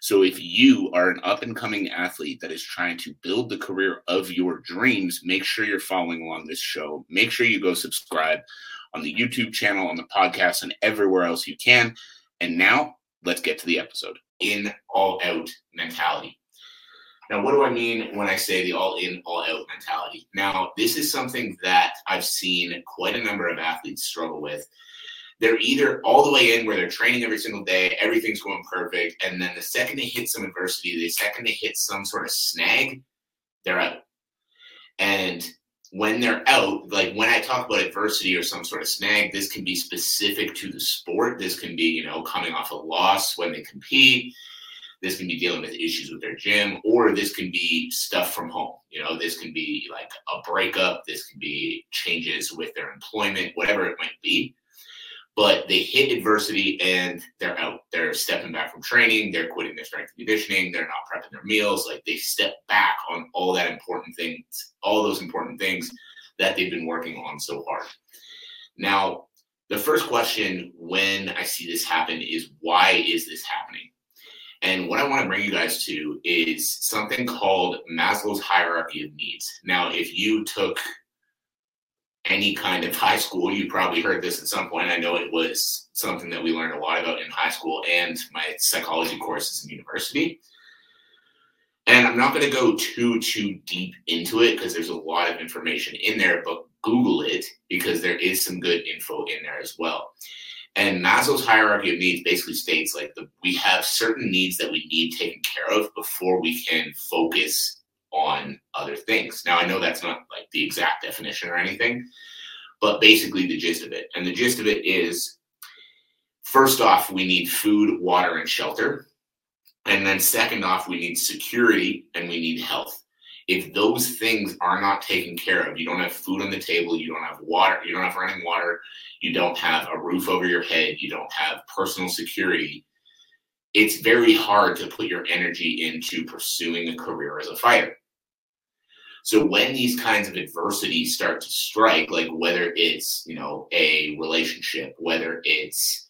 So if you are an up and coming athlete that is trying to build the career of your dreams, make sure you're following along this show. Make sure you go subscribe on the YouTube channel, on the podcast, and everywhere else you can. And now let's get to the episode. In all out mentality. Now, what do I mean when I say the all in, all out mentality? Now, this is something that I've seen quite a number of athletes struggle with they're either all the way in where they're training every single day, everything's going perfect, and then the second they hit some adversity, the second they hit some sort of snag, they're out. And when they're out, like when I talk about adversity or some sort of snag, this can be specific to the sport. This can be, you know, coming off a loss when they compete. This can be dealing with issues with their gym, or this can be stuff from home. You know, this can be like a breakup. This can be changes with their employment, whatever it might be but they hit adversity and they're out. They're stepping back from training. They're quitting their strength and conditioning. They're not prepping their meals. Like they step back on all that important things, all those important things that they've been working on so hard. Now, the first question when I see this happen is why is this happening? And what I want to bring you guys to is something called Maslow's hierarchy of needs. Now, if you took any kind of high school. You probably heard this at some point. I know it was something that we learned a lot about in high school and my psychology courses in university. And I'm not going to go too too deep into it because there's a lot of information in there, but Google it because there is some good info in there as well. And Maslow's hierarchy of needs basically states like the, we have certain needs that we need taken care of before we can focus on other things. Now, I know that's not like the exact definition or anything, but basically the gist of it. And the gist of it is first off, we need food, water, and shelter. And then second off, we need security and we need health. If those things are not taken care of, you don't have food on the table, you don't have water, you don't have running water, you don't have a roof over your head, you don't have personal security, it's very hard to put your energy into pursuing a career as a fighter. So when these kinds of adversities start to strike, like whether it's, you know, a relationship, whether it's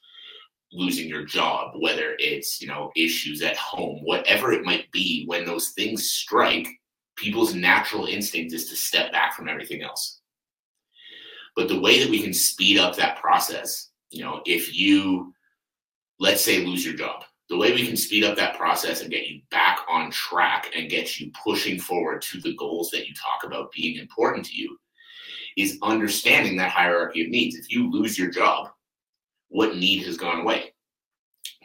losing your job, whether it's, you know, issues at home, whatever it might be, when those things strike, people's natural instinct is to step back from everything else. But the way that we can speed up that process, you know, if you, let's say, lose your job, the way we can speed up that process and get you back on track and get you pushing forward to the goals that you talk about being important to you is understanding that hierarchy of needs. If you lose your job, what need has gone away?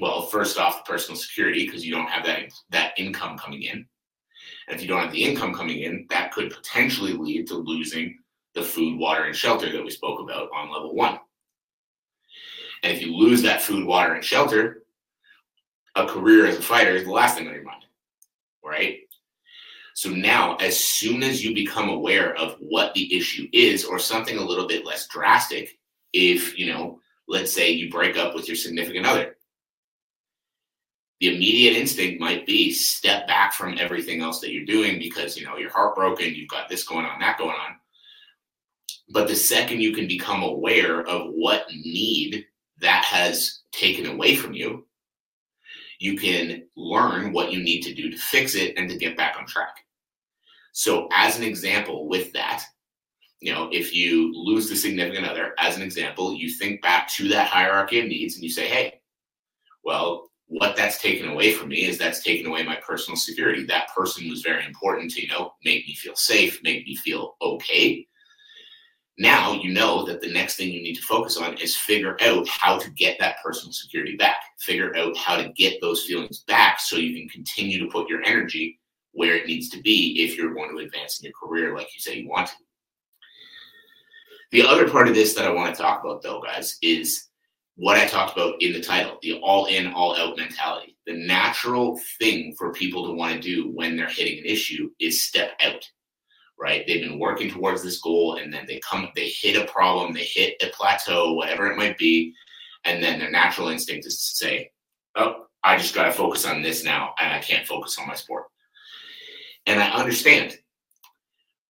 Well, first off, personal security because you don't have that that income coming in. And if you don't have the income coming in, that could potentially lead to losing the food, water, and shelter that we spoke about on level one. And if you lose that food, water, and shelter, a career as a fighter is the last thing on your mind, right? So now, as soon as you become aware of what the issue is, or something a little bit less drastic, if, you know, let's say you break up with your significant other, the immediate instinct might be step back from everything else that you're doing because, you know, you're heartbroken, you've got this going on, that going on. But the second you can become aware of what need that has taken away from you, you can learn what you need to do to fix it and to get back on track. So, as an example, with that, you know, if you lose the significant other, as an example, you think back to that hierarchy of needs and you say, hey, well, what that's taken away from me is that's taken away my personal security. That person was very important to, you know, make me feel safe, make me feel okay. Now you know that the next thing you need to focus on is figure out how to get that personal security back, figure out how to get those feelings back so you can continue to put your energy where it needs to be if you're going to advance in your career like you say you want to. The other part of this that I want to talk about, though, guys, is what I talked about in the title the all in, all out mentality. The natural thing for people to want to do when they're hitting an issue is step out right? They've been working towards this goal and then they come, they hit a problem, they hit a plateau, whatever it might be. And then their natural instinct is to say, oh, I just got to focus on this now and I can't focus on my sport. And I understand.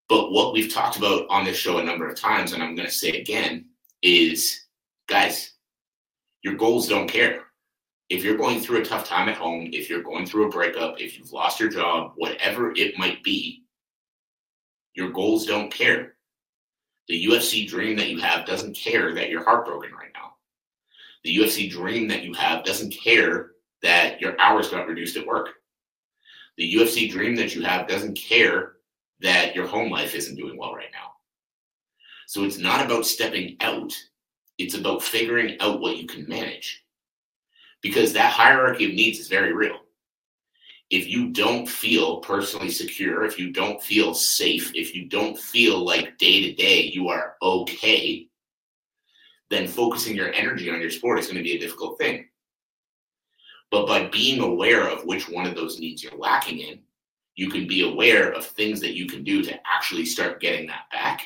But what we've talked about on this show a number of times, and I'm going to say again, is guys, your goals don't care. If you're going through a tough time at home, if you're going through a breakup, if you've lost your job, whatever it might be, your goals don't care. The UFC dream that you have doesn't care that you're heartbroken right now. The UFC dream that you have doesn't care that your hours got reduced at work. The UFC dream that you have doesn't care that your home life isn't doing well right now. So it's not about stepping out, it's about figuring out what you can manage. Because that hierarchy of needs is very real. If you don't feel personally secure, if you don't feel safe, if you don't feel like day to day you are okay, then focusing your energy on your sport is going to be a difficult thing. But by being aware of which one of those needs you're lacking in, you can be aware of things that you can do to actually start getting that back.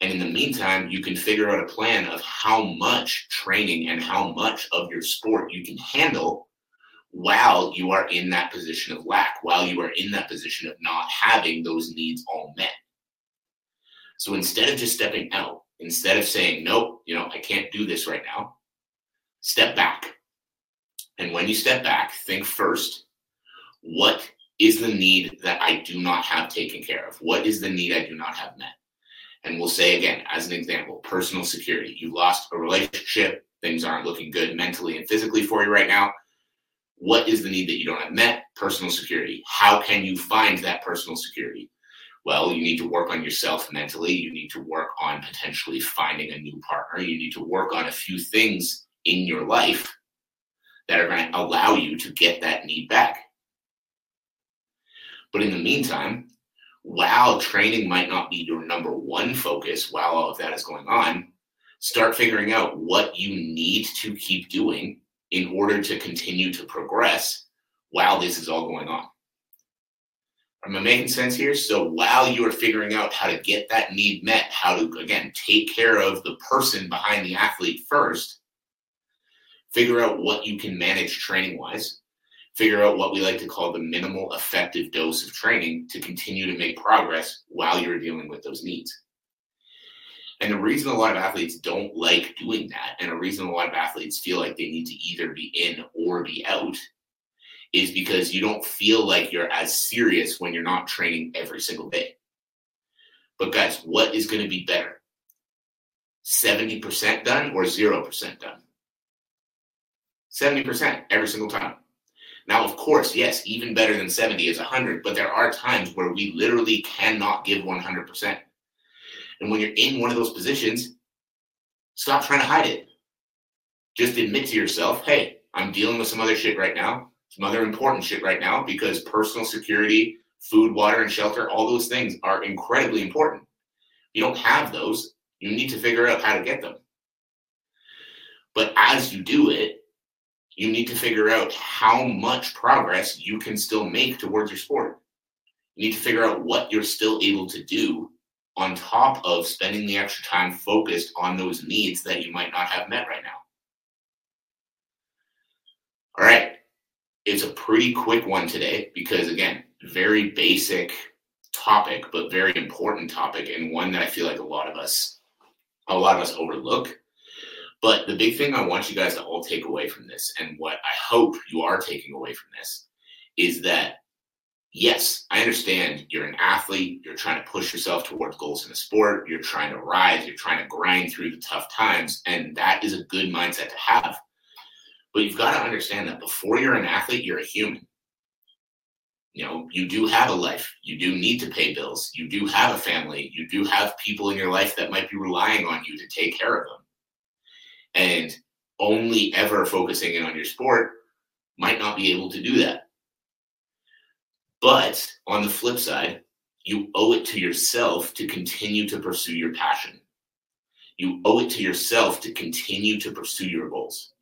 And in the meantime, you can figure out a plan of how much training and how much of your sport you can handle while you are in that position of lack, while you are in that position of not having those needs all met. So instead of just stepping out, instead of saying, nope, you know, I can't do this right now, step back. And when you step back, think first, what is the need that I do not have taken care of? What is the need I do not have met? And we'll say again, as an example, personal security. You lost a relationship, things aren't looking good mentally and physically for you right now. What is the need that you don't have met? Personal security. How can you find that personal security? Well, you need to work on yourself mentally. You need to work on potentially finding a new partner. You need to work on a few things in your life that are going to allow you to get that need back. But in the meantime, while training might not be your number one focus while all of that is going on, start figuring out what you need to keep doing in order to continue to progress while this is all going on. Am I making sense here? So while you are figuring out how to get that need met, how to, again, take care of the person behind the athlete first, figure out what you can manage training wise, figure out what we like to call the minimal effective dose of training to continue to make progress while you're dealing with those needs. And the reason a lot of athletes don't like doing that, and a reason a lot of athletes feel like they need to either be in or be out, is because you don't feel like you're as serious when you're not training every single day. But guys, what is going to be better? 70% done or 0% done? 70% every single time. Now, of course, yes, even better than 70 is 100, but there are times where we literally cannot give 100%. And when you're in one of those positions, stop trying to hide it. Just admit to yourself, hey, I'm dealing with some other shit right now, some other important shit right now, because personal security, food, water, and shelter, all those things are incredibly important. You don't have those, you need to figure out how to get them. But as you do it, you need to figure out how much progress you can still make towards your sport. You need to figure out what you're still able to do on top of spending the extra time focused on those needs that you might not have met right now. All right. It's a pretty quick one today because, again, very basic topic, but very important topic, and one that I feel like a lot of us, a lot of us overlook but the big thing I want you guys to all take away from this, and what I hope you are taking away from this, is that yes, I understand you're an athlete, you're trying to push yourself towards goals in the sport, you're trying to rise, you're trying to grind through the tough times, and that is a good mindset to have. But you've got to understand that before you're an athlete, you're a human. You know, you do have a life. You do need to pay bills. You do have a family. You do have people in your life that might be relying on you to take care of them and only ever focusing in on your sport might not be able to do that. But on the flip side, you owe it to yourself to continue to pursue your passion. You owe it to yourself to continue to pursue your goals.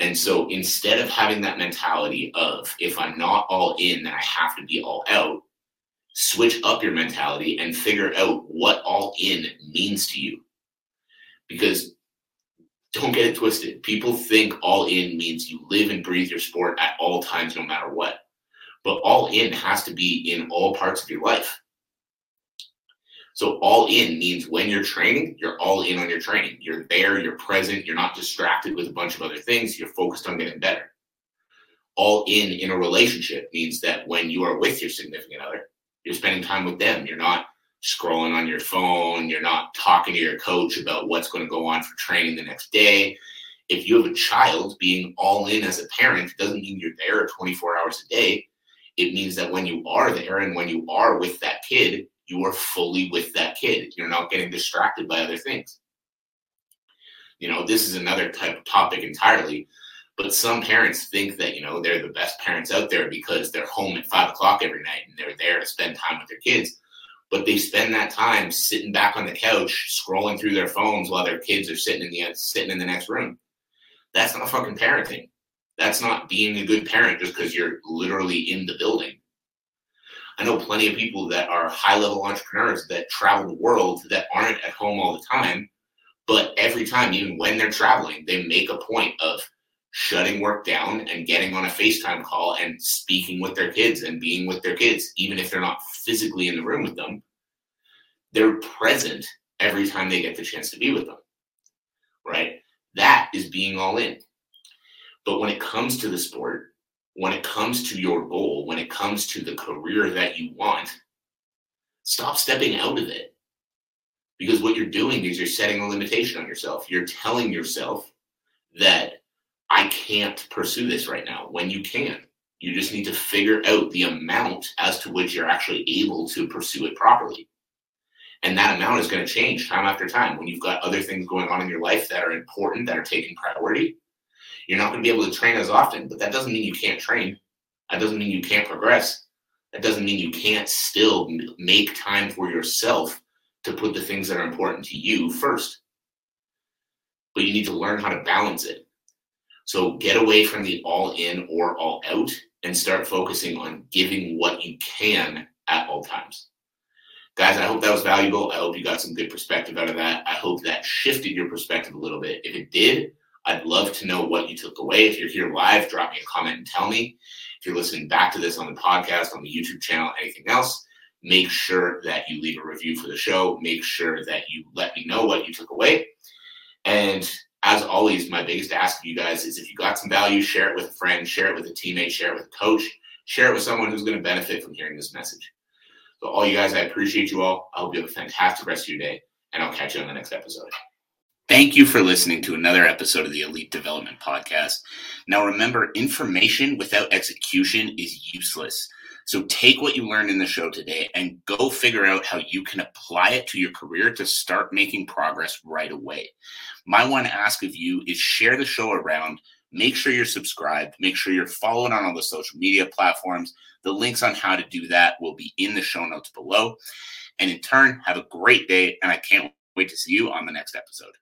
And so instead of having that mentality of if I'm not all in, then I have to be all out, switch up your mentality and figure out what all in means to you. Because don't get it twisted. People think all in means you live and breathe your sport at all times, no matter what. But all in has to be in all parts of your life. So all in means when you're training, you're all in on your training. You're there, you're present, you're not distracted with a bunch of other things, you're focused on getting better. All in in a relationship means that when you are with your significant other, you're spending time with them. You're not scrolling on your phone, you're not talking to your coach about what's going to go on for training the next day. If you have a child, being all in as a parent doesn't mean you're there 24 hours a day. It means that when you are there and when you are with that kid, you are fully with that kid. You're not getting distracted by other things. You know, this is another type of topic entirely, but some parents think that, you know, they're the best parents out there because they're home at five o'clock every night and they're there to spend time with their kids. But they spend that time sitting back on the couch, scrolling through their phones while their kids are sitting in the sitting in the next room. That's not fucking parenting. That's not being a good parent just because you're literally in the building. I know plenty of people that are high level entrepreneurs that travel the world that aren't at home all the time. But every time, even when they're traveling, they make a point of shutting work down and getting on a FaceTime call and speaking with their kids and being with their kids, even if they're not physically in the room with them. They're present every time they get the chance to be with them. Right? That is being all in. But when it comes to the sport, when it comes to your goal, when it comes to the career that you want, stop stepping out of it. Because what you're doing is you're setting a limitation on yourself. You're telling yourself that I can't pursue this right now when you can. You just need to figure out the amount as to which you're actually able to pursue it properly. And that amount is going to change time after time when you've got other things going on in your life that are important, that are taking priority you're not going to be able to train as often, but that doesn't mean you can't train. That doesn't mean you can't progress. That doesn't mean you can't still make time for yourself to put the things that are important to you first. But you need to learn how to balance it. So get away from the all in or all out and start focusing on giving what you can at all times. Guys, I hope that was valuable. I hope you got some good perspective out of that. I hope that shifted your perspective a little bit. If it did, I'd love to know what you took away. If you're here live, drop me a comment and tell me. If you're listening back to this on the podcast, on the YouTube channel, anything else, make sure that you leave a review for the show. Make sure that you let me know what you took away. And as always, my biggest ask of you guys is if you got some value, share it with a friend, share it with a teammate, share it with a coach, share it with someone who's going to benefit from hearing this message. So, all you guys, I appreciate you all. I hope you have a fantastic rest of your day, and I'll catch you on the next episode. Thank you for listening to another episode of the Elite Development Podcast. Now, remember, information without execution is useless. So take what you learned in the show today and go figure out how you can apply it to your career to start making progress right away. My one ask of you is share the show around. Make sure you're subscribed. Make sure you're following on all the social media platforms. The links on how to do that will be in the show notes below. And in turn, have a great day. And I can't wait to see you on the next episode.